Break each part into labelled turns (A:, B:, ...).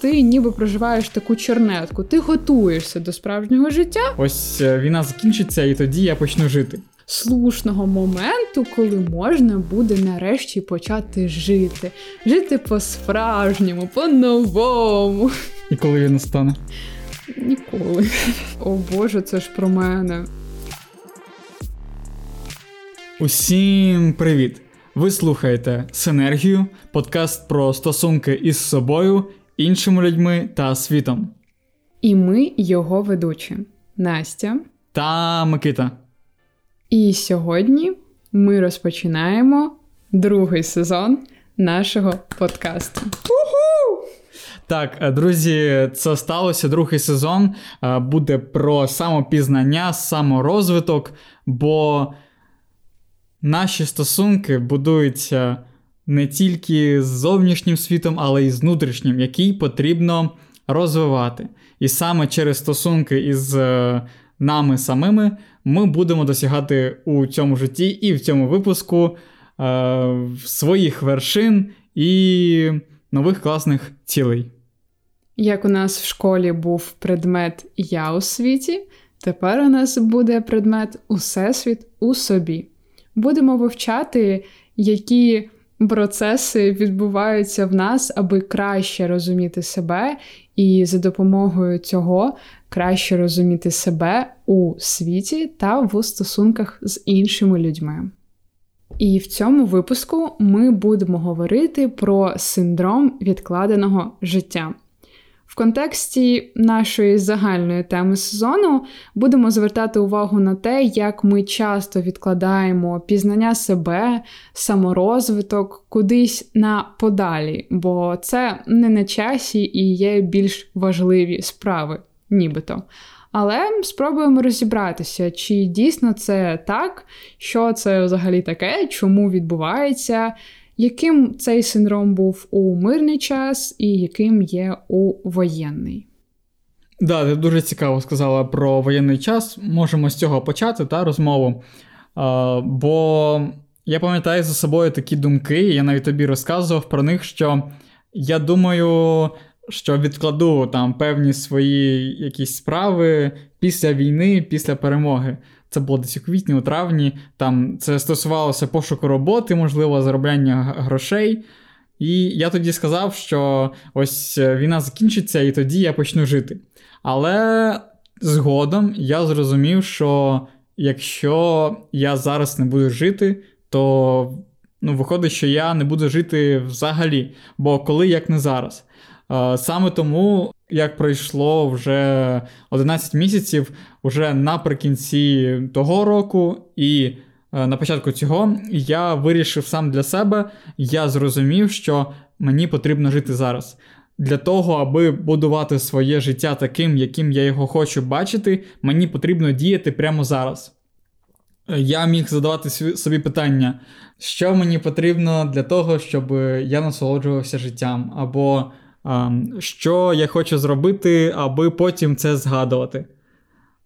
A: ти ніби проживаєш таку чернетку, ти готуєшся до справжнього життя.
B: Ось е, війна закінчиться, і тоді я почну жити.
A: Слушного моменту, коли можна буде нарешті почати жити, жити по-справжньому, по-новому.
B: І коли він настане?
A: Ніколи. О Боже, це ж про мене.
B: Усім привіт! Ви слухаєте Синергію, подкаст про стосунки із собою, іншими людьми та світом.
A: І ми його ведучі Настя
B: та Микита.
A: І сьогодні ми розпочинаємо другий сезон нашого подкасту.
B: Так, е, друзі, це сталося другий сезон. Е, буде про самопізнання, саморозвиток, бо наші стосунки будуються не тільки з зовнішнім світом, але й з внутрішнім, який потрібно розвивати. І саме через стосунки із е, нами самими ми будемо досягати у цьому житті і в цьому випуску е, своїх вершин і нових класних цілей.
A: Як у нас в школі був предмет Я у світі, тепер у нас буде предмет Усесвіт у собі. Будемо вивчати, які процеси відбуваються в нас, аби краще розуміти себе, і за допомогою цього краще розуміти себе у світі та в стосунках з іншими людьми. І в цьому випуску ми будемо говорити про синдром відкладеного життя. Контексті нашої загальної теми сезону будемо звертати увагу на те, як ми часто відкладаємо пізнання себе, саморозвиток кудись на подалі, бо це не на часі і є більш важливі справи, нібито. Але спробуємо розібратися, чи дійсно це так, що це взагалі таке, чому відбувається, яким цей синдром був у мирний час і яким є у воєнний.
B: Да, ти дуже цікаво сказала про воєнний час. Можемо з цього почати та розмову. А, Бо я пам'ятаю за собою такі думки, я навіть тобі розказував про них, що я думаю, що відкладу там певні свої якісь справи після війни, після перемоги. Це було десь у квітні, у травні. Там це стосувалося пошуку роботи, можливо, заробляння грошей. І я тоді сказав, що ось е, війна закінчиться, і тоді я почну жити. Але згодом я зрозумів, що якщо я зараз не буду жити, то ну, виходить, що я не буду жити взагалі. Бо коли як не зараз. Саме тому, як пройшло вже 11 місяців, уже наприкінці того року і е, на початку цього я вирішив сам для себе, я зрозумів, що мені потрібно жити зараз. Для того, аби будувати своє життя таким, яким я його хочу бачити, мені потрібно діяти прямо зараз. Я міг задавати собі питання, що мені потрібно для того, щоб я насолоджувався життям, або що я хочу зробити, аби потім це згадувати.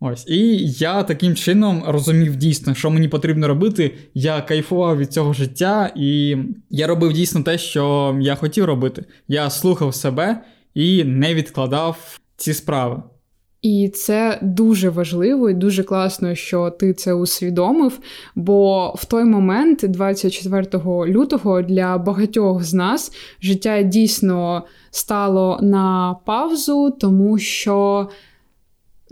B: Ось. І я таким чином розумів дійсно, що мені потрібно робити. Я кайфував від цього життя, і я робив дійсно те, що я хотів робити. Я слухав себе і не відкладав ці справи.
A: І це дуже важливо і дуже класно, що ти це усвідомив. Бо в той момент, 24 лютого, для багатьох з нас життя дійсно стало на паузу, тому що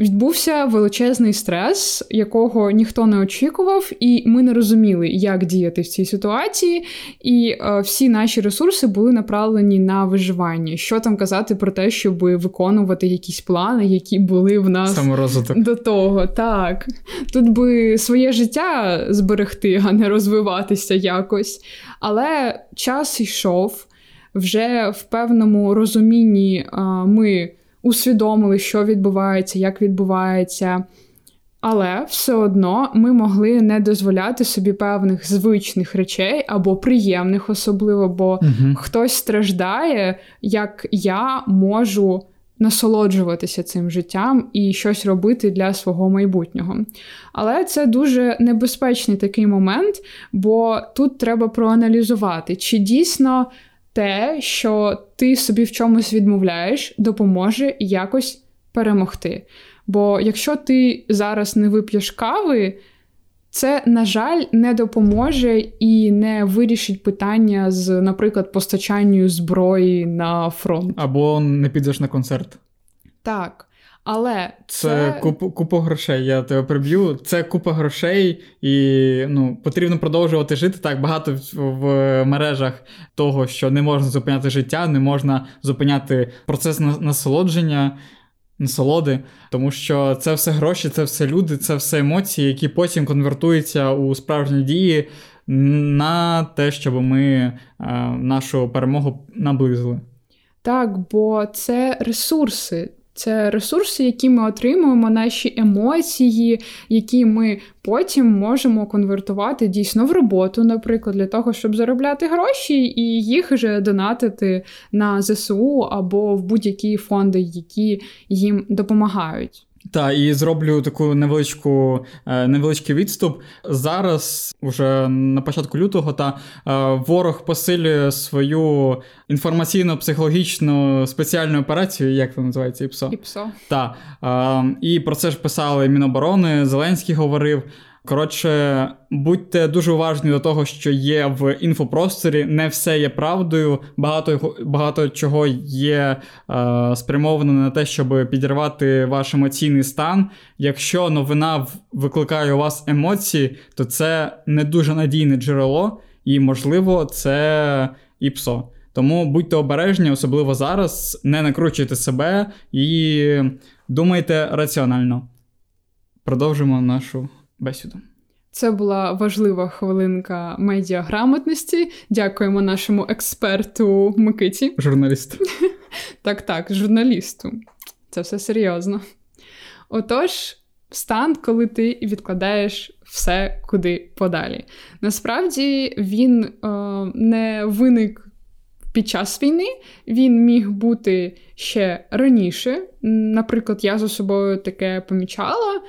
A: Відбувся величезний стрес, якого ніхто не очікував, і ми не розуміли, як діяти в цій ситуації. І е, всі наші ресурси були направлені на виживання. Що там казати про те, щоб виконувати якісь плани, які були в нас
B: Саморозвиток.
A: до того. Так тут би своє життя зберегти, а не розвиватися якось. Але час йшов вже в певному розумінні. Е, ми усвідомили, що відбувається, як відбувається. Але все одно ми могли не дозволяти собі певних звичних речей або приємних, особливо, бо угу. хтось страждає, як я можу насолоджуватися цим життям і щось робити для свого майбутнього. Але це дуже небезпечний такий момент, бо тут треба проаналізувати, чи дійсно те, що ти собі в чомусь відмовляєш, допоможе якось перемогти. Бо якщо ти зараз не вип'єш кави, це, на жаль, не допоможе і не вирішить питання з, наприклад, постачанню зброї на фронт.
B: Або не підеш на концерт.
A: Так. Але
B: це, це... Куп, купа грошей. Я тебе приб'ю. Це купа грошей, і ну, потрібно продовжувати жити. Так багато в, в мережах того, що не можна зупиняти життя, не можна зупиняти процес насолодження насолоди, тому що це все гроші, це все люди, це все емоції, які потім конвертуються у справжні дії на те, щоб ми е, нашу перемогу наблизили.
A: Так, бо це ресурси. Це ресурси, які ми отримуємо, наші емоції, які ми потім можемо конвертувати дійсно в роботу, наприклад, для того, щоб заробляти гроші і їх вже донатити на ЗСУ або в будь-які фонди, які їм допомагають.
B: Так, і зроблю таку невеличку е, невеличкий відступ. Зараз, уже на початку лютого, та е, ворог посилює свою інформаційно-психологічну спеціальну операцію, як це називається, ІПСО.
A: ІПСО.
B: Так. Е, і про це ж писали Міноборони, Зеленський говорив. Коротше, будьте дуже уважні до того, що є в інфопросторі. Не все є правдою. Багато багато чого є е, спрямовано на те, щоб підірвати ваш емоційний стан. Якщо новина викликає у вас емоції, то це не дуже надійне джерело, і, можливо, це і псо. Тому будьте обережні, особливо зараз. Не накручуйте себе і думайте раціонально. Продовжимо нашу бесіду.
A: Це була важлива хвилинка медіаграмотності. Дякуємо нашому експерту Микиті.
B: Журналісту.
A: Так, так, журналісту. Це все серйозно. Отож, стан, коли ти відкладаєш все куди подалі. Насправді він е, не виник. Під час війни він міг бути ще раніше. Наприклад, я за собою таке помічала,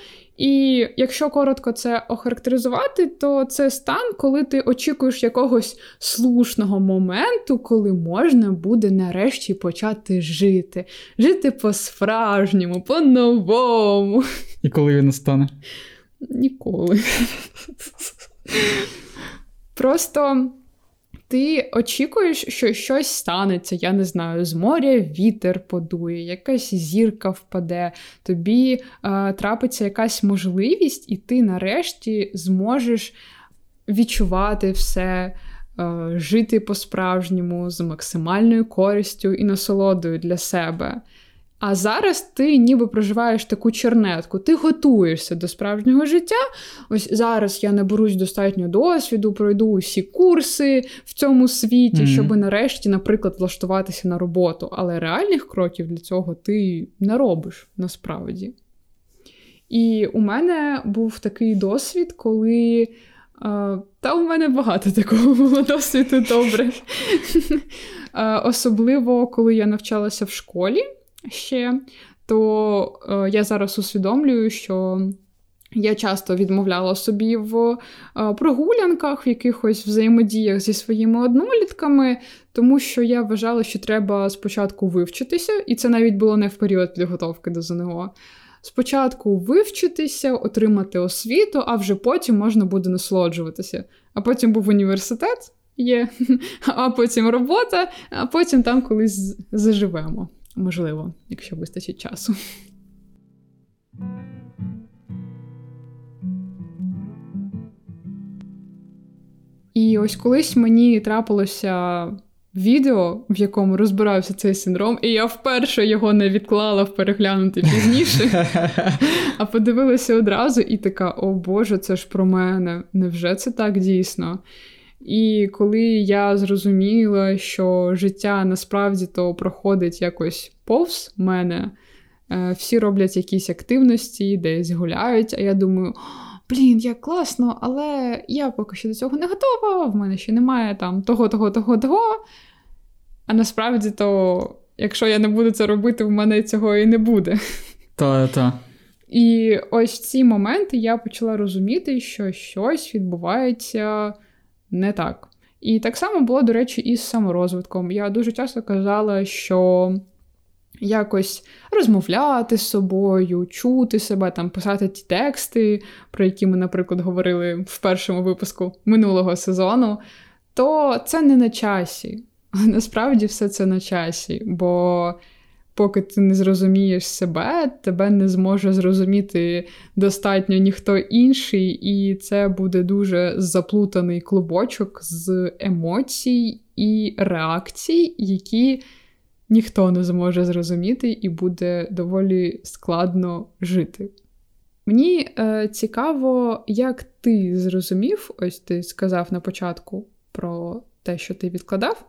A: і якщо коротко це охарактеризувати, то це стан, коли ти очікуєш якогось слушного моменту, коли можна буде нарешті почати жити. Жити по-справжньому, по-новому.
B: І коли він настане?
A: Ніколи. Просто ти очікуєш, що щось станеться, я не знаю, з моря вітер подує, якась зірка впаде, тобі е, трапиться якась можливість, і ти нарешті зможеш відчувати все, е, жити по-справжньому з максимальною користю і насолодою для себе. А зараз ти ніби проживаєш таку чернетку, ти готуєшся до справжнього життя. Ось зараз я наберусь достатньо досвіду, пройду усі курси в цьому світі, mm-hmm. щоб нарешті, наприклад, влаштуватися на роботу. Але реальних кроків для цього ти не робиш насправді. І у мене був такий досвід, коли. Та у мене багато такого було досвіду добре. Особливо, коли я навчалася в школі ще, то е, я зараз усвідомлюю, що я часто відмовляла собі в е, прогулянках, в якихось взаємодіях зі своїми однолітками, тому що я вважала, що треба спочатку вивчитися, і це навіть було не в період підготовки до ЗНО. Спочатку вивчитися, отримати освіту, а вже потім можна буде насолоджуватися. А потім був університет, є, а потім робота, а потім там колись заживемо. Можливо, якщо вистачить часу. І ось колись мені трапилося відео, в якому розбирався цей синдром, і я вперше його не відклала в переглянути пізніше, а подивилася одразу і така: о Боже, це ж про мене. Невже це так дійсно? І коли я зрозуміла, що життя насправді то проходить якось повз мене, е, всі роблять якісь активності, десь гуляють, а я думаю, блін, як класно, але я поки що до цього не готова, в мене ще немає там того, того, того, того. А насправді, то, якщо я не буду це робити, в мене цього і не буде.
B: Та-та.
A: І ось ці моменти я почала розуміти, що щось відбувається не так. І так само було, до речі, і з саморозвитком. Я дуже часто казала, що якось розмовляти з собою, чути себе, там, писати ті тексти, про які ми, наприклад, говорили в першому випуску минулого сезону, то це не на часі. Насправді все це на часі, бо поки ти не зрозумієш себе, тебе не зможе зрозуміти достатньо ніхто інший, і це буде дуже заплутаний клубочок з емоцій і реакцій, які ніхто не зможе зрозуміти, і буде доволі складно жити. Мені е, цікаво, як ти зрозумів, ось ти сказав на початку про те, що ти відкладав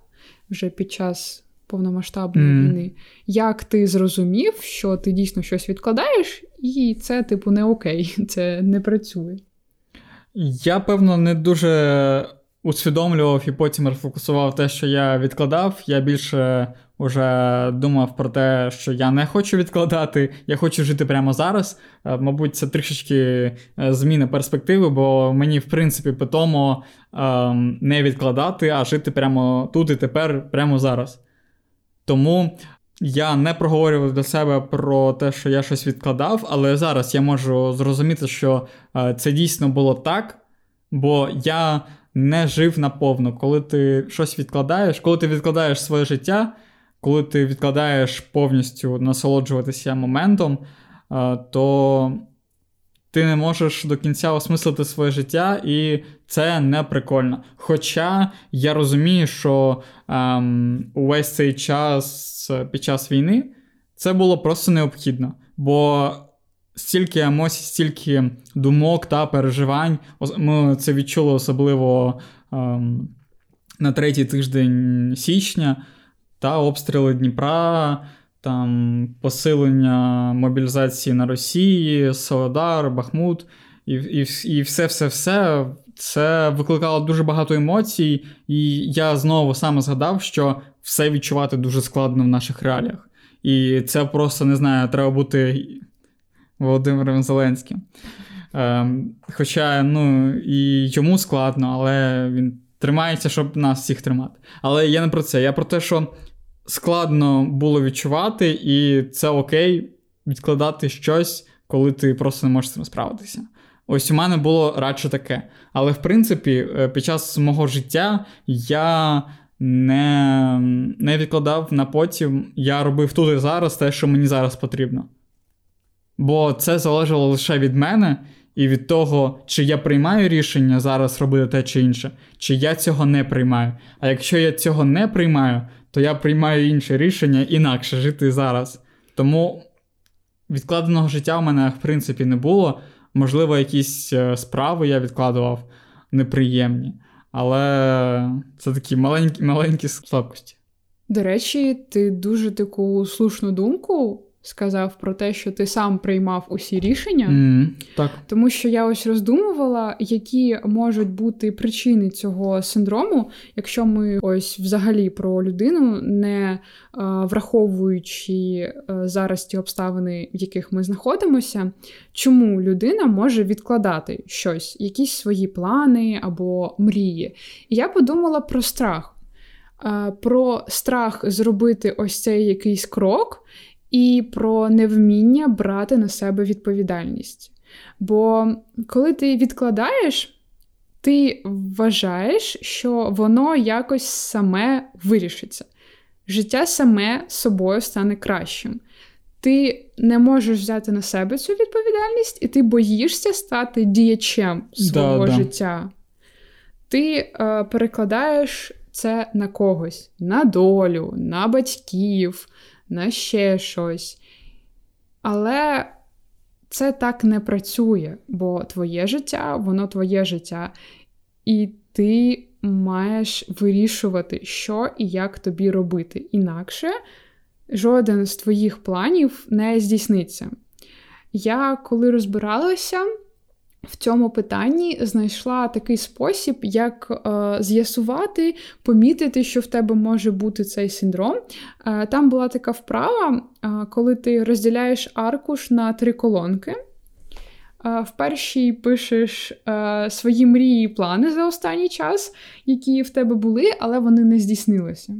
A: вже під час повномасштабної mm. війни. Як ти зрозумів, що ти дійсно щось відкладаєш, і це, типу, не окей, це не працює?
B: Я, певно, не дуже усвідомлював і потім рефокусував те, що я відкладав. Я більше вже думав про те, що я не хочу відкладати, я хочу жити прямо зараз. Е, мабуть, це трішечки е, зміни перспективи, бо мені, в принципі, питомо ем, не відкладати, а жити прямо тут і тепер, прямо зараз. Тому я не проговорював до себе про те, що я щось відкладав, але зараз я можу зрозуміти, що е, це дійсно було так, бо я не жив наповну. Коли ти щось відкладаєш, коли ти відкладаєш своє життя, коли ти відкладаєш повністю насолоджуватися моментом, е, то ти не можеш до кінця осмислити своє життя, і це не прикольно. Хоча я розумію, що ем, увесь цей час під час війни це було просто необхідно. Бо стільки емоцій, стільки думок та переживань. Ми це відчули особливо ем, на третій тиждень січня та обстріли Дніпра там посилення мобілізації на Росії, Солодар, Бахмут і і, і все-все-все. Це викликало дуже багато емоцій, і я знову саме згадав, що все відчувати дуже складно в наших реаліях. І це просто не знаю, треба бути Володимиром Зеленським. Ем, Хоча ну, і йому складно, але він тримається, щоб нас всіх тримати. Але я не про це. Я про те, що складно було відчувати, і це окей відкладати щось, коли ти просто не можеш з цим справитися. Ось у мене було радше таке. Але в принципі, е, під час мого життя я не не відкладав на потім, я робив тут і зараз те, що мені зараз потрібно. Бо це залежало лише від мене і від того, чи я приймаю рішення зараз робити те чи інше, чи я цього не приймаю. А якщо я цього не приймаю, то я приймаю інше рішення інакше жити зараз. Тому відкладеного життя в мене, в принципі, не було. Можливо, якісь е, справи я відкладував неприємні, але це такі маленькі маленькі слабкості.
A: До речі, ти дуже таку слушну думку сказав про те, що ти сам приймав усі рішення,
B: mm, так.
A: тому що я ось роздумувала, які можуть бути причини цього синдрому, якщо ми ось взагалі про людину, не а, враховуючи а, зараз ті обставини, в яких ми знаходимося, чому людина може відкладати щось, якісь свої плани або мрії. І я подумала про страх. Про страх зробити ось цей якийсь крок, і про невміння брати на себе відповідальність. Бо коли ти відкладаєш, ти вважаєш, що воно якось саме вирішиться. Життя саме собою стане кращим. Ти не можеш взяти на себе цю відповідальність, і ти боїшся стати діячем свого да, життя. Ти е, перекладаєш це на когось, на долю, на батьків, на ще щось. Але це так не працює, бо твоє життя, воно твоє життя. І ти маєш вирішувати, що і як тобі робити. Інакше жоден з твоїх планів не здійсниться. Я коли розбиралася в цьому питанні знайшла такий спосіб, як е, з'ясувати, помітити, що в тебе може бути цей синдром. Е, там була така вправа, е, коли ти розділяєш аркуш на три колонки. В першій пишеш свої мрії і плани за останній час, які в тебе були, але вони не здійснилися.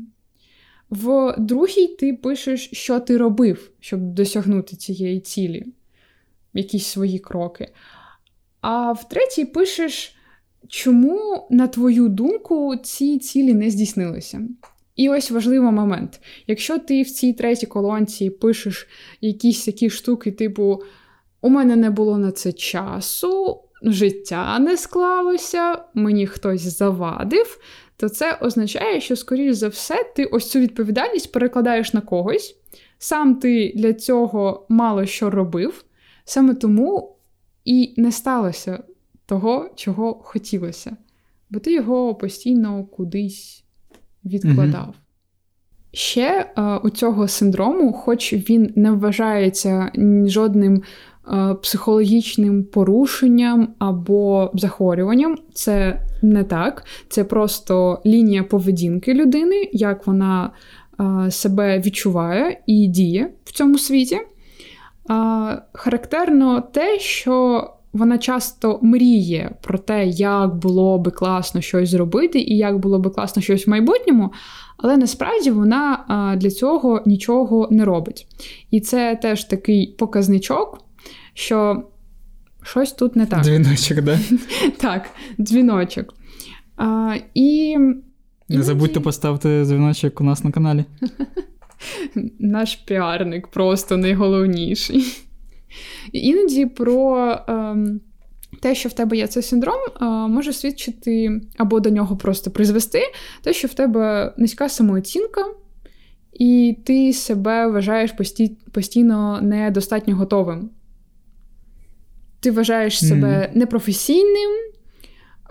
A: В другій ти пишеш, що ти робив, щоб досягнути цієї цілі, якісь свої кроки. А в третій пишеш, чому, на твою думку, ці цілі не здійснилися. І ось важливий момент. Якщо ти в цій третій колонці пишеш якісь такі штуки, типу, у мене не було на це часу, життя не склалося, мені хтось завадив, то це означає, що, скоріш за все, ти ось цю відповідальність перекладаєш на когось. Сам ти для цього мало що робив, саме тому і не сталося того, чого хотілося, бо ти його постійно кудись відкладав. Угу. Ще е, у цього синдрому, хоч він не вважається жодним е, психологічним порушенням або захворюванням, це не так. Це просто лінія поведінки людини, як вона е, себе відчуває і діє в цьому світі. Характерно те, що вона часто мріє про те, як було би класно щось зробити, і як було би класно щось в майбутньому, але насправді вона а, для цього нічого не робить. І це теж такий показничок, що щось тут не так.
B: Дзвіночок, да?
A: так, дзвіночок. А, і...
B: Не забудьте поставити дзвіночок у нас на каналі.
A: Наш піарник просто найголовніший. Іноді про е, те, що в тебе є цей синдром, е, може свідчити або до нього просто призвести, те, що в тебе низька самооцінка, і ти себе вважаєш пості, постійно недостатньо готовим. Ти вважаєш себе mm. непрофесійним,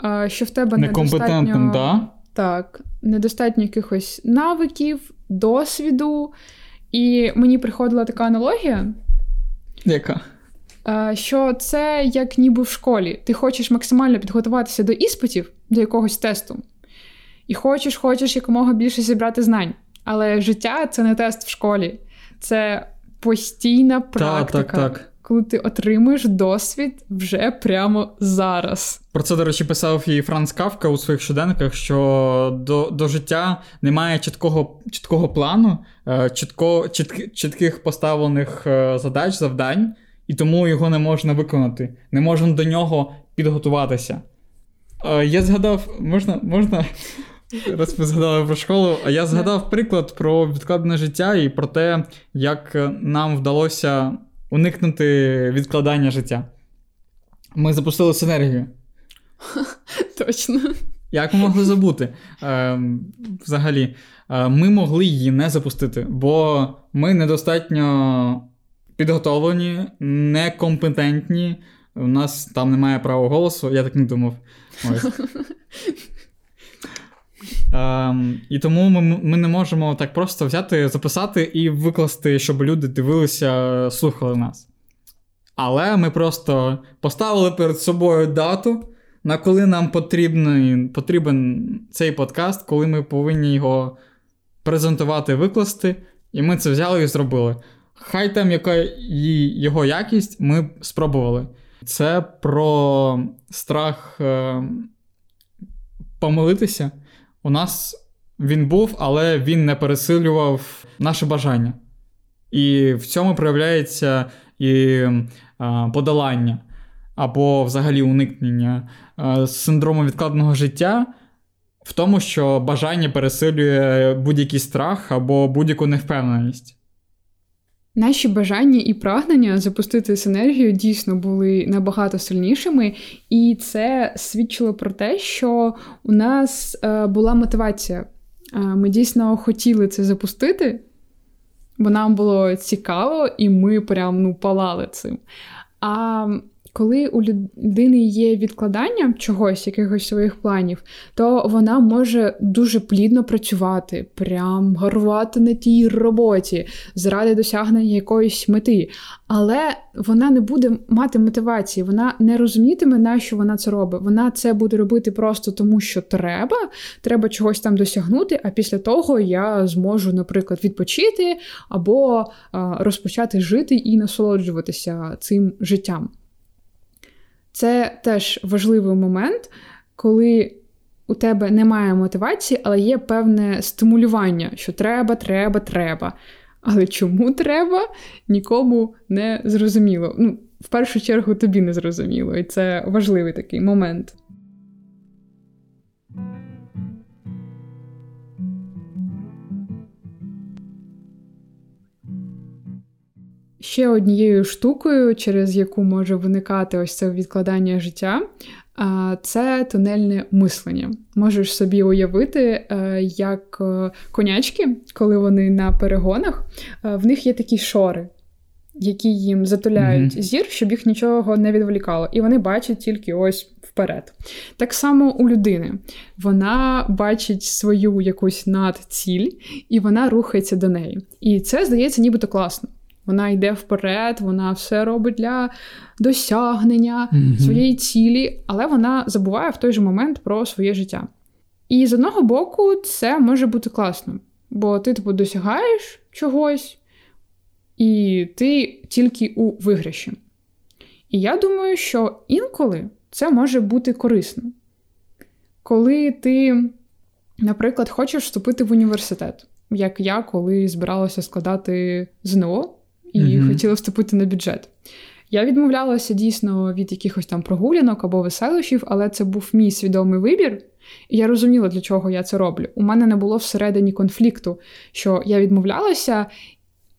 A: е, що в тебе недостатньо
B: да?
A: Так, недостатньо якихось навиків, досвіду. І мені приходила така аналогія.
B: Яка?
A: Що це як ніби в школі. Ти хочеш максимально підготуватися до іспитів, до якогось тесту, і хочеш, хочеш якомога більше зібрати знань. Але життя це не тест в школі, це постійна практика.
B: Так, так, так
A: коли ти отримуєш досвід вже прямо зараз.
B: Про це, до речі, писав і Франц Кавка у своїх щоденниках, що до до життя немає чіткого чіткого плану, е, чітко, чітк, чітких поставлених е, задач, завдань, і тому його не можна виконати, не можна до нього підготуватися. Е, я згадав, можна. можна... Раз ми згадали про школу, а я згадав приклад про відкладене життя і про те, як нам вдалося уникнути відкладання життя. Ми запустили синергію.
A: Точно.
B: Як ми могли забути? Е, Взагалі, е, ми могли її не запустити, бо ми недостатньо підготовлені, некомпетентні. У нас там немає права голосу, я так не думав. Ось. Ем, І тому ми ми не можемо так просто взяти, записати і викласти, щоб люди дивилися, слухали нас. Але ми просто поставили перед собою дату, на коли нам потрібен, потрібен цей подкаст, коли ми повинні його презентувати, викласти, і ми це взяли і зробили. Хай там яка його якість, ми спробували. Це про страх е, помилитися. У нас він був, але він не пересилював наше бажання. І в цьому проявляється і подолання або взагалі уникнення синдрому відкладеного життя в тому, що бажання пересилює будь-який страх або будь-яку невпевненість.
A: Наші бажання і прагнення запустити синергію дійсно були набагато сильнішими, і це свідчило про те, що у нас е, була мотивація. Е, ми дійсно хотіли це запустити, бо нам було цікаво, і ми прям ну, палали цим. А коли у людини є відкладання чогось, якихось своїх планів, то вона може дуже плідно працювати, прям гарувати на тій роботі заради досягнення якоїсь мети. Але вона не буде мати мотивації, вона не розумітиме, на що вона це робить. Вона це буде робити просто тому, що треба, треба чогось там досягнути. А після того я зможу, наприклад, відпочити або розпочати жити і насолоджуватися цим життям. Це теж важливий момент, коли у тебе немає мотивації, але є певне стимулювання, що треба, треба, треба. Але чому треба, нікому не зрозуміло. Ну, в першу чергу тобі не зрозуміло, і це важливий такий момент. Ще однією штукою, через яку може виникати ось це відкладання життя, це тунельне мислення. Можеш собі уявити, е, як е, конячки, коли вони на перегонах, е, в них є такі шори, які їм затуляють mm-hmm. зір, щоб їх нічого не відволікало. І вони бачать тільки ось вперед. Так само у людини вона бачить свою якусь надціль, і вона рухається до неї. І це здається, нібито класно. Вона йде вперед, вона все робить для досягнення mm-hmm. своєї цілі, але вона забуває в той же момент про своє життя. І з одного боку, це може бути класно, бо ти типу, досягаєш чогось, і ти тільки у виграші. І я думаю, що інколи це може бути корисно. Коли ти, наприклад, хочеш вступити в університет, як я, коли збиралася складати ЗНО і mm-hmm. хотіла вступити на бюджет. Я відмовлялася дійсно від якихось там прогулянок або веселощів, але це був мій свідомий вибір, і я розуміла, для чого я це роблю. У мене не було всередині конфлікту, що я відмовлялася,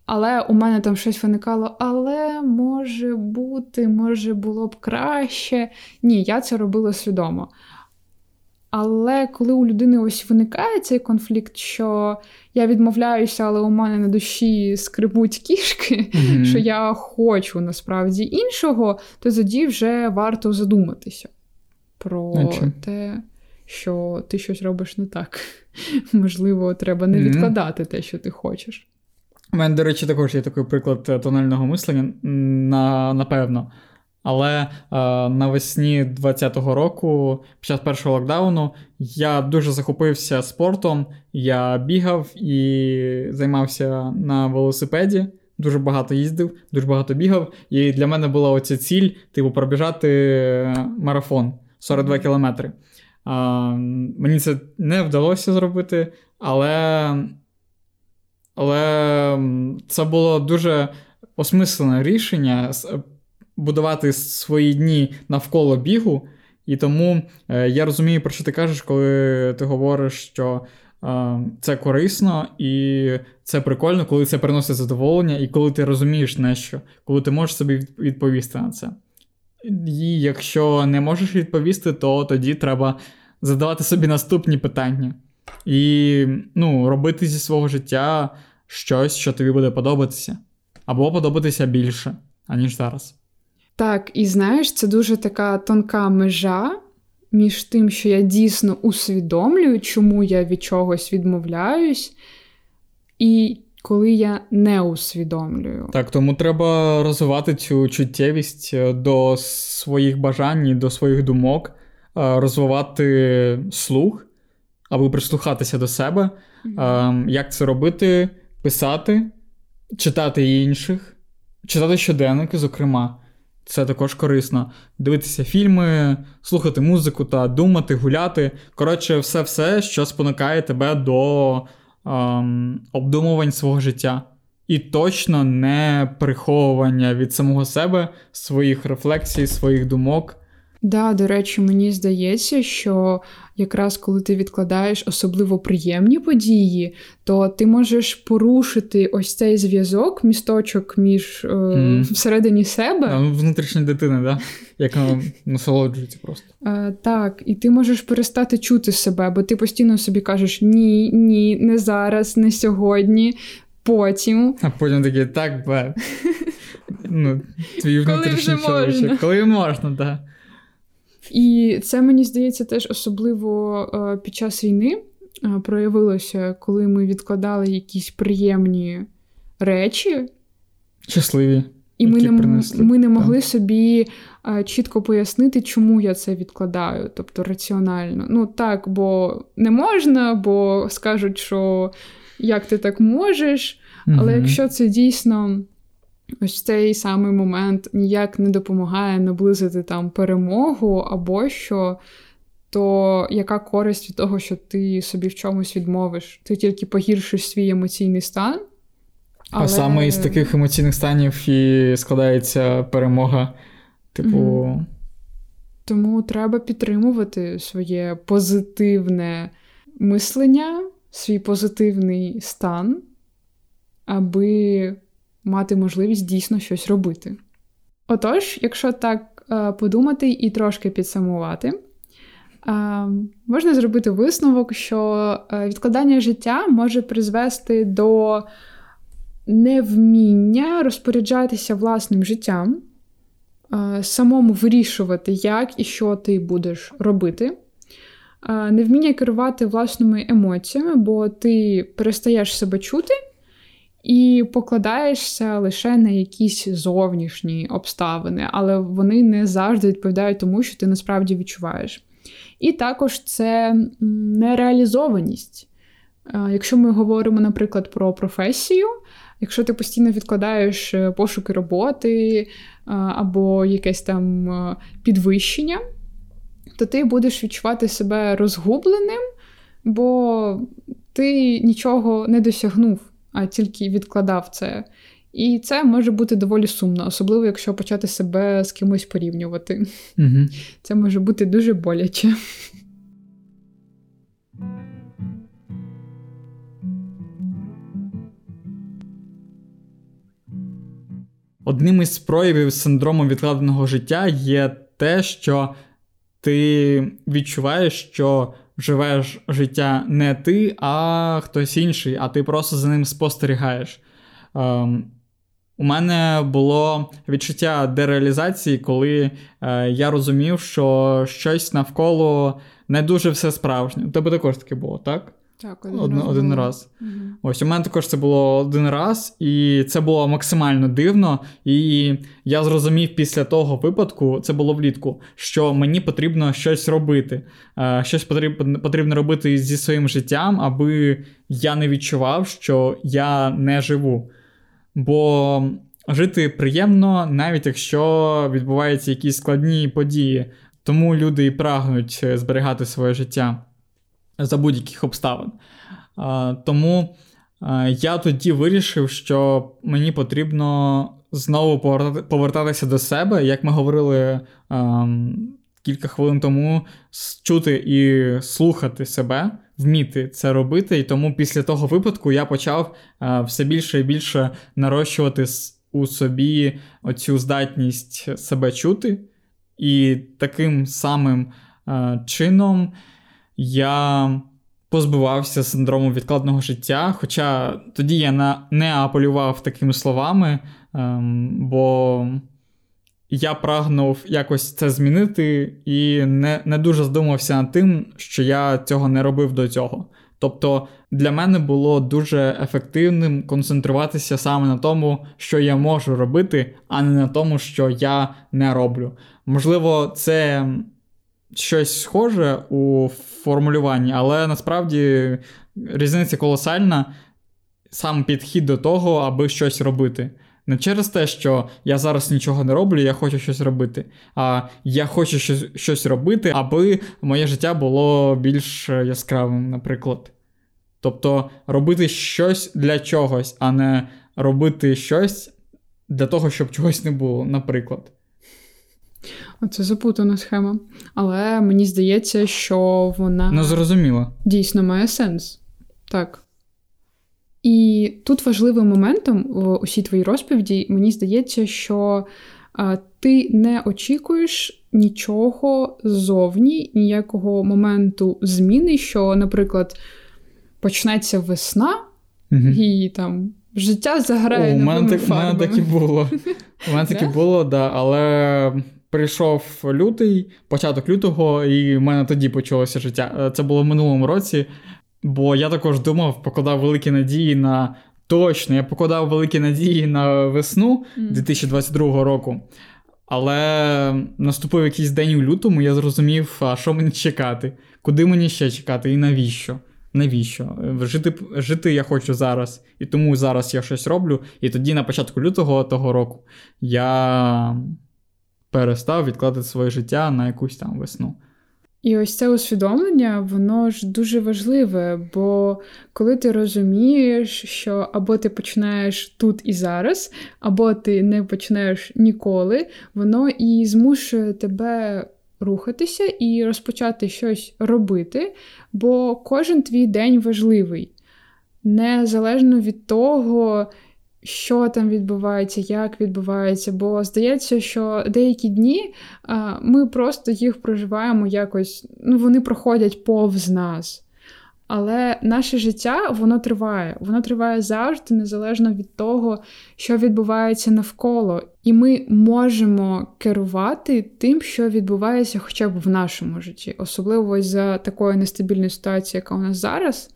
A: але у мене там щось виникало. Але може бути, може було б краще. Ні, я це робила свідомо. Але коли у людини ось виникає цей конфлікт, що я відмовляюся, але у мене на душі скрибуть кішки, mm-hmm. що я хочу насправді іншого, то тоді вже варто задуматися про Наче. те, що ти щось робиш не так. Можливо, треба не відкладати mm-hmm. те, що ти хочеш.
B: У мене, до речі, також є такий приклад е, тонального мислення, на, напевно. Але е, навесні 2020 року, під час першого локдауну, я дуже захопився спортом. Я бігав і займався на велосипеді. Дуже багато їздив, дуже багато бігав. І для мене була оця ціль, типу, пробіжати марафон 42 кілометри. А, Мені це не вдалося зробити, але але це було дуже осмислене рішення будувати свої дні навколо бігу. І тому е, я розумію, про що ти кажеш, коли ти говориш, що е, це корисно і це прикольно, коли це приносить задоволення, і коли ти розумієш на що, коли ти можеш собі відповісти на це. І якщо не можеш відповісти, то тоді треба задавати собі наступні питання. І ну, робити зі свого життя щось, що тобі буде подобатися, або подобатися більше, аніж зараз.
A: Так, і знаєш, це дуже така тонка межа між тим, що я дійсно усвідомлюю, чому я від чогось відмовляюсь, і коли я не усвідомлюю.
B: Так, тому треба розвивати цю чуттєвість е, до своїх бажань, до своїх думок, е, розвивати слух, аби прислухатися до себе. Mm-hmm. Як це робити? Писати, читати інших, читати щоденники, зокрема. Це також корисно. Дивитися фільми, слухати музику та думати, гуляти. Коротше, все-все, що спонукає тебе до ем, обдумувань свого життя. І точно не приховування від самого себе, своїх рефлексій, своїх думок.
A: Да, до речі, мені здається, що якраз коли ти відкладаєш особливо приємні події, то ти можеш порушити ось цей зв'язок, місточок між е, mm. всередині себе.
B: А, ну, внутрішня дитина, да? яка насолоджується просто.
A: Е, так, і ти можеш перестати чути себе, бо ти постійно собі кажеш ні, ні, не зараз, не сьогодні. Потім.
B: А потім такий, так, бе. Ну, твій внутрішній чоловічок. Коли можна, так. Да.
A: І це мені здається теж особливо е, під час війни е, проявилося, коли ми відкладали якісь приємні речі.
B: Щасливі.
A: І ми не ми не могли так. собі а, чітко пояснити, чому я це відкладаю, тобто раціонально. Ну так, бо не можна, бо скажуть, що як ти так можеш. Але угу. якщо це дійсно ось цей самий момент ніяк не допомагає наблизити там перемогу або що, то яка користь від того, що ти собі в чомусь відмовиш? Ти тільки погіршиш свій емоційний стан.
B: Але... А саме із таких емоційних станів і складається перемога. Типу. Mm-hmm.
A: Тому треба підтримувати своє позитивне мислення, свій позитивний стан, аби мати можливість дійсно щось робити. Отож, якщо так е, подумати і трошки підсумувати, е, можна зробити висновок, що е, відкладання життя може призвести до невміння розпоряджатися власним життям, самому вирішувати, як і що ти будеш робити. Невміння керувати власними емоціями, бо ти перестаєш себе чути і покладаєшся лише на якісь зовнішні обставини, але вони не завжди відповідають тому, що ти насправді відчуваєш. І також це нереалізованість. Якщо ми говоримо, наприклад, про професію, якщо ти постійно відкладаєш е, пошуки роботи або якесь там підвищення, то ти будеш відчувати себе розгубленим, бо ти нічого не досягнув а тільки відкладав це. І це може бути доволі сумно, особливо якщо почати себе з кимось порівнювати.
B: Угу.
A: Це може бути дуже боляче.
B: Одним із проявів синдрому відкладеного життя є те, що ти відчуваєш, що живеш життя не ти, а хтось інший, а ти просто за ним спостерігаєш. Ем, у мене було відчуття дереалізації, коли е, я розумів, що щось навколо не дуже все справжнє. У тебе також таке було, так?
A: Так, один, один раз.
B: Один раз. Угу. Ось у мене також це було один раз, і це було максимально дивно. І я зрозумів після того випадку, це було влітку, що мені потрібно щось робити. Е, щось потрібно потрібно робити зі своїм життям, аби я не відчував, що я не живу. Бо жити приємно, навіть якщо відбуваються якісь складні події. Тому люди і прагнуть е, зберігати своє життя за будь-яких обставин. Тому я тоді вирішив, що мені потрібно знову повертатися до себе, як ми говорили кілька хвилин тому, чути і слухати себе, вміти це робити. І тому після того випадку я почав все більше і більше нарощувати у собі оцю здатність себе чути. І таким самим чином я позбивався синдрому відкладного життя. Хоча тоді я не апелював такими словами, ем, бо я прагнув якось це змінити і не, не дуже здумався над тим, що я цього не робив до цього. Тобто для мене було дуже ефективним концентруватися саме на тому, що я можу робити, а не на тому, що я не роблю. Можливо, це щось схоже у формулюванні, але насправді різниця колосальна, сам підхід до того, аби щось робити. Не через те, що я зараз нічого не роблю, я хочу щось робити. А я хочу щось щось робити, аби моє життя було більш яскравим, наприклад. Тобто робити щось для чогось, а не робити щось для того, щоб чогось не було, наприклад.
A: Це запутана схема. Але мені здається, що вона
B: Не зрозуміла.
A: дійсно має сенс. Так. І тут важливим моментом в усій твоїй розповіді, мені здається, що а, ти не очікуєш нічого ззовні, ніякого моменту зміни, що, наприклад, почнеться весна, угу. і там життя заграє. У мене
B: так, мене так і було. У мене так і було, да, але прийшов лютий, початок лютого, і в мене тоді почалося життя. Е, це було в минулому році, бо я також думав, покладав великі надії на точно, я покладав великі надії на весну 2022 року. Але наступив якийсь день у лютому, я зрозумів, а що мені чекати, куди мені ще чекати і навіщо. навіщо? Жити жити я хочу зараз, і тому зараз я щось роблю. І тоді на початку лютого того року я перестав відкладати своє життя на якусь там весну.
A: І ось це усвідомлення, воно ж дуже важливе, бо коли ти розумієш, що або ти починаєш тут і зараз, або ти не починаєш ніколи, воно і змушує тебе рухатися і розпочати щось робити, бо кожен твій день важливий. Незалежно від того, що там відбувається, як відбувається, бо здається, що деякі дні а, ми просто їх проживаємо якось, ну вони проходять повз нас. Але наше життя воно триває, воно триває завжди, незалежно від того, що відбувається навколо. І ми можемо керувати тим, що відбувається хоча б в нашому житті, особливо за такої нестабільної ситуації, яка у нас зараз.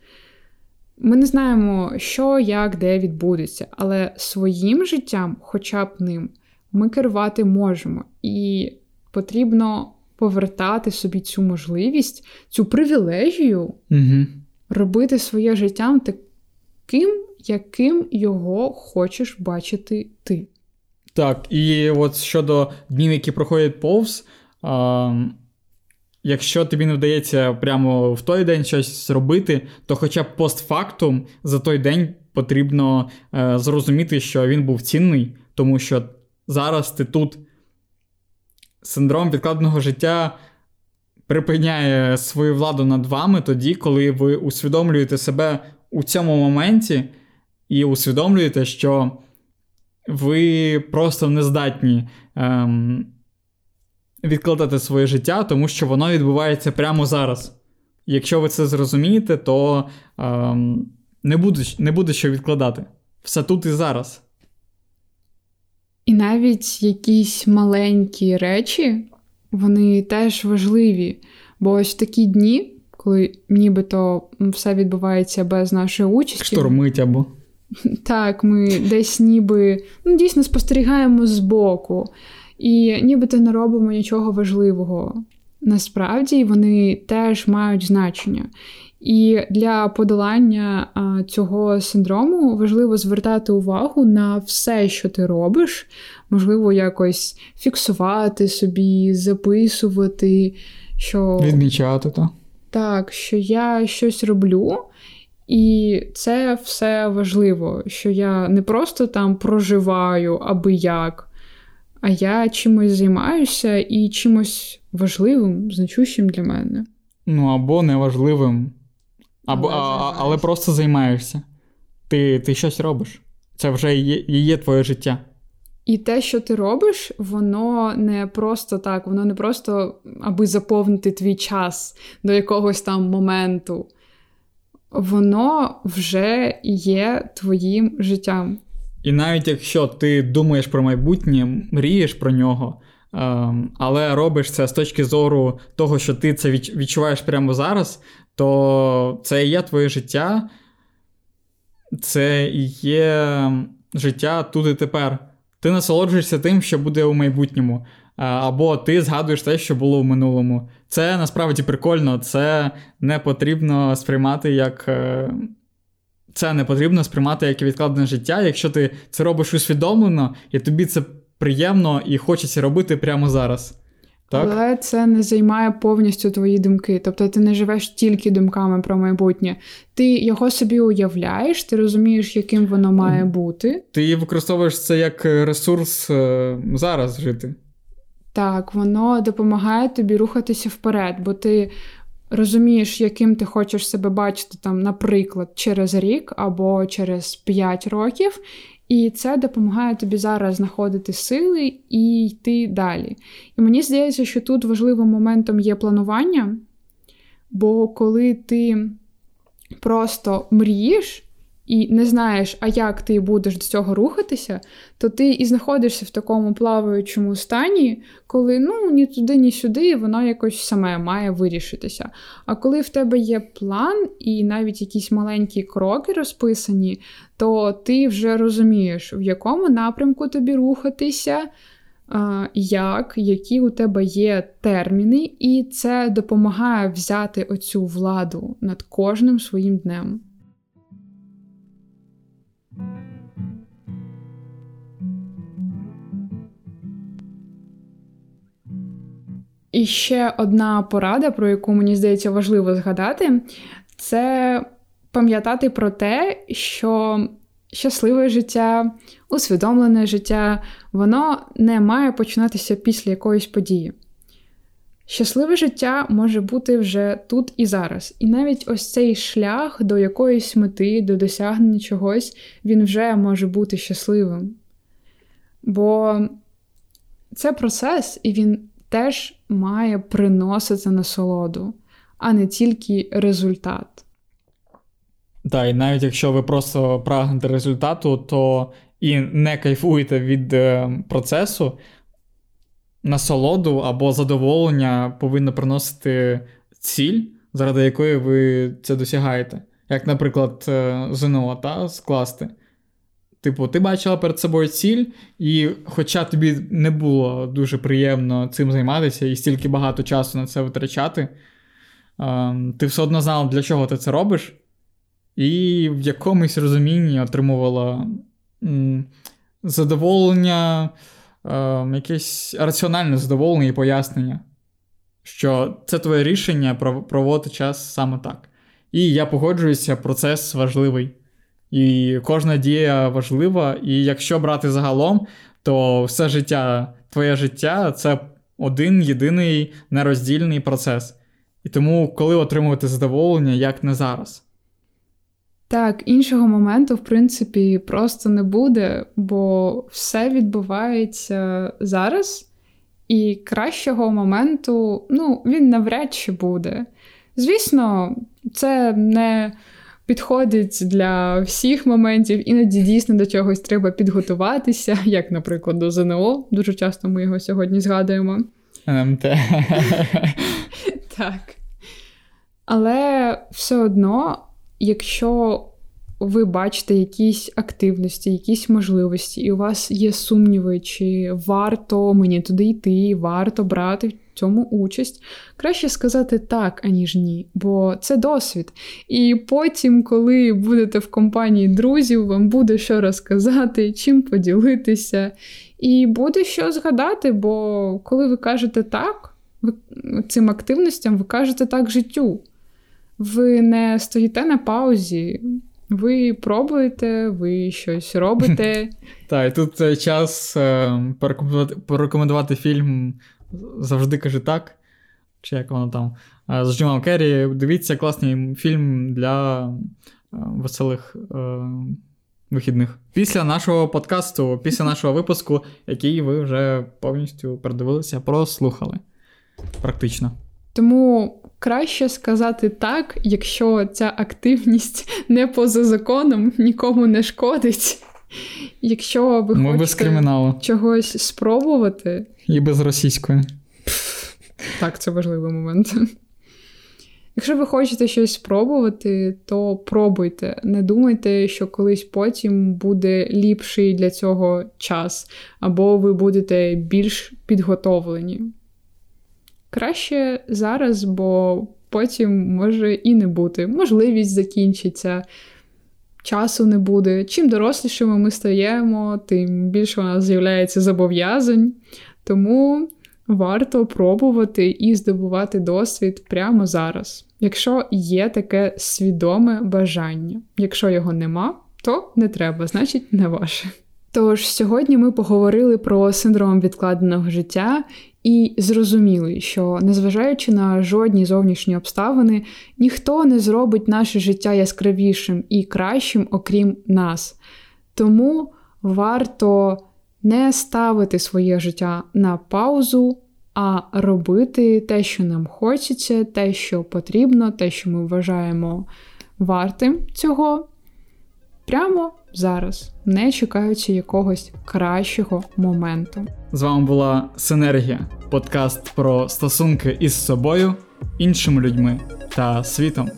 A: Ми не знаємо, що, як, де відбудеться, але своїм життям, хоча б ним, ми керувати можемо. І потрібно повертати собі цю можливість, цю привілегію
B: угу.
A: робити своє життя таким, яким його хочеш бачити ти.
B: Так, і от щодо днів, які проходять повз. А... Якщо тобі не вдається прямо в той день щось зробити, то хоча б постфактум за той день потрібно е, зрозуміти, що він був цінний, тому що зараз ти тут синдром відкладеного життя припиняє свою владу над вами тоді, коли ви усвідомлюєте себе у цьому моменті і усвідомлюєте, що ви просто не здатні. Ем, відкладати своє життя, тому що воно відбувається прямо зараз. Якщо ви це зрозумієте, то ем, не, буде, не буде що відкладати. Все тут і зараз.
A: І навіть якісь маленькі речі, вони теж важливі. Бо ось в такі дні, коли нібито все відбувається без нашої участі.
B: Штормить або.
A: Так, ми десь ніби ну, дійсно спостерігаємо збоку. І нібито не робимо нічого важливого. Насправді вони теж мають значення. І для подолання цього синдрому важливо звертати увагу на все, що ти робиш, можливо, якось фіксувати собі, записувати, що
B: відмічати так.
A: Так, що я щось роблю, і це все важливо, що я не просто там проживаю аби як а я чимось займаюся і чимось важливим, значущим для мене.
B: Ну, або неважливим, або, але, а, але просто займаєшся. Ти ти щось робиш. Це вже є, є твоє життя.
A: І те, що ти робиш, воно не просто так, воно не просто аби заповнити твій час до якогось там моменту. Воно вже є твоїм життям.
B: І навіть якщо ти думаєш про майбутнє, мрієш про нього, ем, але робиш це з точки зору того, що ти це відчуваєш прямо зараз, то це і є твоє життя, це і є життя тут і тепер. Ти насолоджуєшся тим, що буде у майбутньому. Або ти згадуєш те, що було в минулому. Це насправді прикольно, це не потрібно сприймати як е, це не потрібно сприймати як відкладене життя, якщо ти це робиш усвідомлено, і тобі це приємно і хочеться робити прямо зараз. Так?
A: Але це не займає повністю твої думки. Тобто ти не живеш тільки думками про майбутнє. Ти його собі уявляєш, ти розумієш, яким воно має бути.
B: Ти використовуєш це як ресурс е, зараз жити.
A: Так, воно допомагає тобі рухатися вперед, бо ти розумієш, яким ти хочеш себе бачити, там, наприклад, через рік або через 5 років, і це допомагає тобі зараз знаходити сили і йти далі. І мені здається, що тут важливим моментом є планування, бо коли ти просто мрієш, і не знаєш, а як ти будеш до цього рухатися, то ти і знаходишся в такому плаваючому стані, коли ну ні туди, ні сюди, воно якось саме має вирішитися. А коли в тебе є план і навіть якісь маленькі кроки розписані, то ти вже розумієш, в якому напрямку тобі рухатися. як, які у тебе є терміни, і це допомагає взяти оцю владу над кожним своїм днем. І ще одна порада, про яку мені здається важливо згадати, це пам'ятати про те, що щасливе життя, усвідомлене життя, воно не має починатися після якоїсь події. Щасливе життя може бути вже тут і зараз. І навіть ось цей шлях до якоїсь мети, до досягнення чогось, він вже може бути щасливим. Бо це процес, і він теж має приносити насолоду, а не тільки результат.
B: Так, і навіть якщо ви просто прагнете результату, то і не кайфуєте від е, процесу, насолоду або задоволення повинно приносити ціль, заради якої ви це досягаєте. Як, наприклад, е, ЗНО та, скласти. Типу, ти бачила перед собою ціль, і хоча тобі не було дуже приємно цим займатися і стільки багато часу на це витрачати, ем, ти все одно знала, для чого ти це робиш, і в якомусь розумінні отримувала задоволення, ем, якесь раціональне задоволення і пояснення, що це твоє рішення проводити час саме так. І я погоджуюся, процес важливий. І кожна дія важлива. І якщо брати загалом, то все життя, твоє життя це один єдиний нероздільний процес. І тому, коли отримувати задоволення, як не зараз.
A: Так, іншого моменту, в принципі, просто не буде, бо все відбувається зараз, і кращого моменту, ну, він навряд чи буде. Звісно, це не підходить для всіх моментів, іноді дійсно до чогось треба підготуватися, як, наприклад, до ЗНО. Дуже часто ми його сьогодні згадуємо.
B: НМТ.
A: Так. Але все одно, якщо ви бачите якісь активності, якісь можливості, і у вас є сумніви, чи варто мені туди йти, варто брати в цьому участь, краще сказати так, аніж ні, бо це досвід. І потім, коли будете в компанії друзів, вам буде що розказати, чим поділитися, і буде що згадати, бо коли ви кажете так, ви цим активностям ви кажете так життю. Ви не стоїте на паузі, ви пробуєте, ви щось робите.
B: Так, і тут час е, порекомендувати фільм завжди каже так. Чи як воно там? Е, з Джимом Керрі. Дивіться класний фільм для е, веселих вихідних. Після нашого подкасту, після нашого випуску, який ви вже повністю передивилися, прослухали. Практично.
A: Тому краще сказати так, якщо ця активність не поза законом, нікому не шкодить. Якщо ви Ми хочете без чогось спробувати.
B: І без російської.
A: Так, це важливий момент. Якщо ви хочете щось спробувати, то пробуйте. Не думайте, що колись потім буде ліпший для цього час, або ви будете більш підготовлені краще зараз, бо потім може і не бути. Можливість закінчиться, часу не буде. Чим дорослішими ми стаємо, тим більше у нас з'являється зобов'язань. Тому варто пробувати і здобувати досвід прямо зараз, якщо є таке свідоме бажання. Якщо його нема, то не треба, значить, не ваше. Тож сьогодні ми поговорили про синдром відкладеного життя і зрозуміли, що незважаючи на жодні зовнішні обставини, ніхто не зробить наше життя яскравішим і кращим, окрім нас. Тому варто не ставити своє життя на паузу, а робити те, що нам хочеться, те, що потрібно, те, що ми вважаємо вартим цього. Прямо зараз, не чекаючи якогось кращого моменту.
B: З вами була Синергія, подкаст про стосунки із собою, іншими людьми та світом.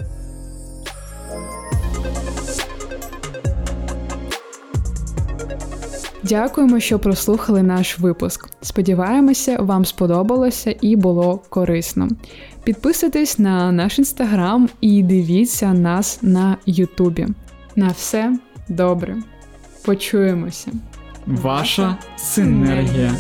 A: Дякуємо, що прослухали наш випуск. Сподіваємося, вам сподобалося і було корисно. Підписуйтесь на наш інстаграм і дивіться нас на Ютубі. На все добре. Почуємося.
B: Ваша синергія.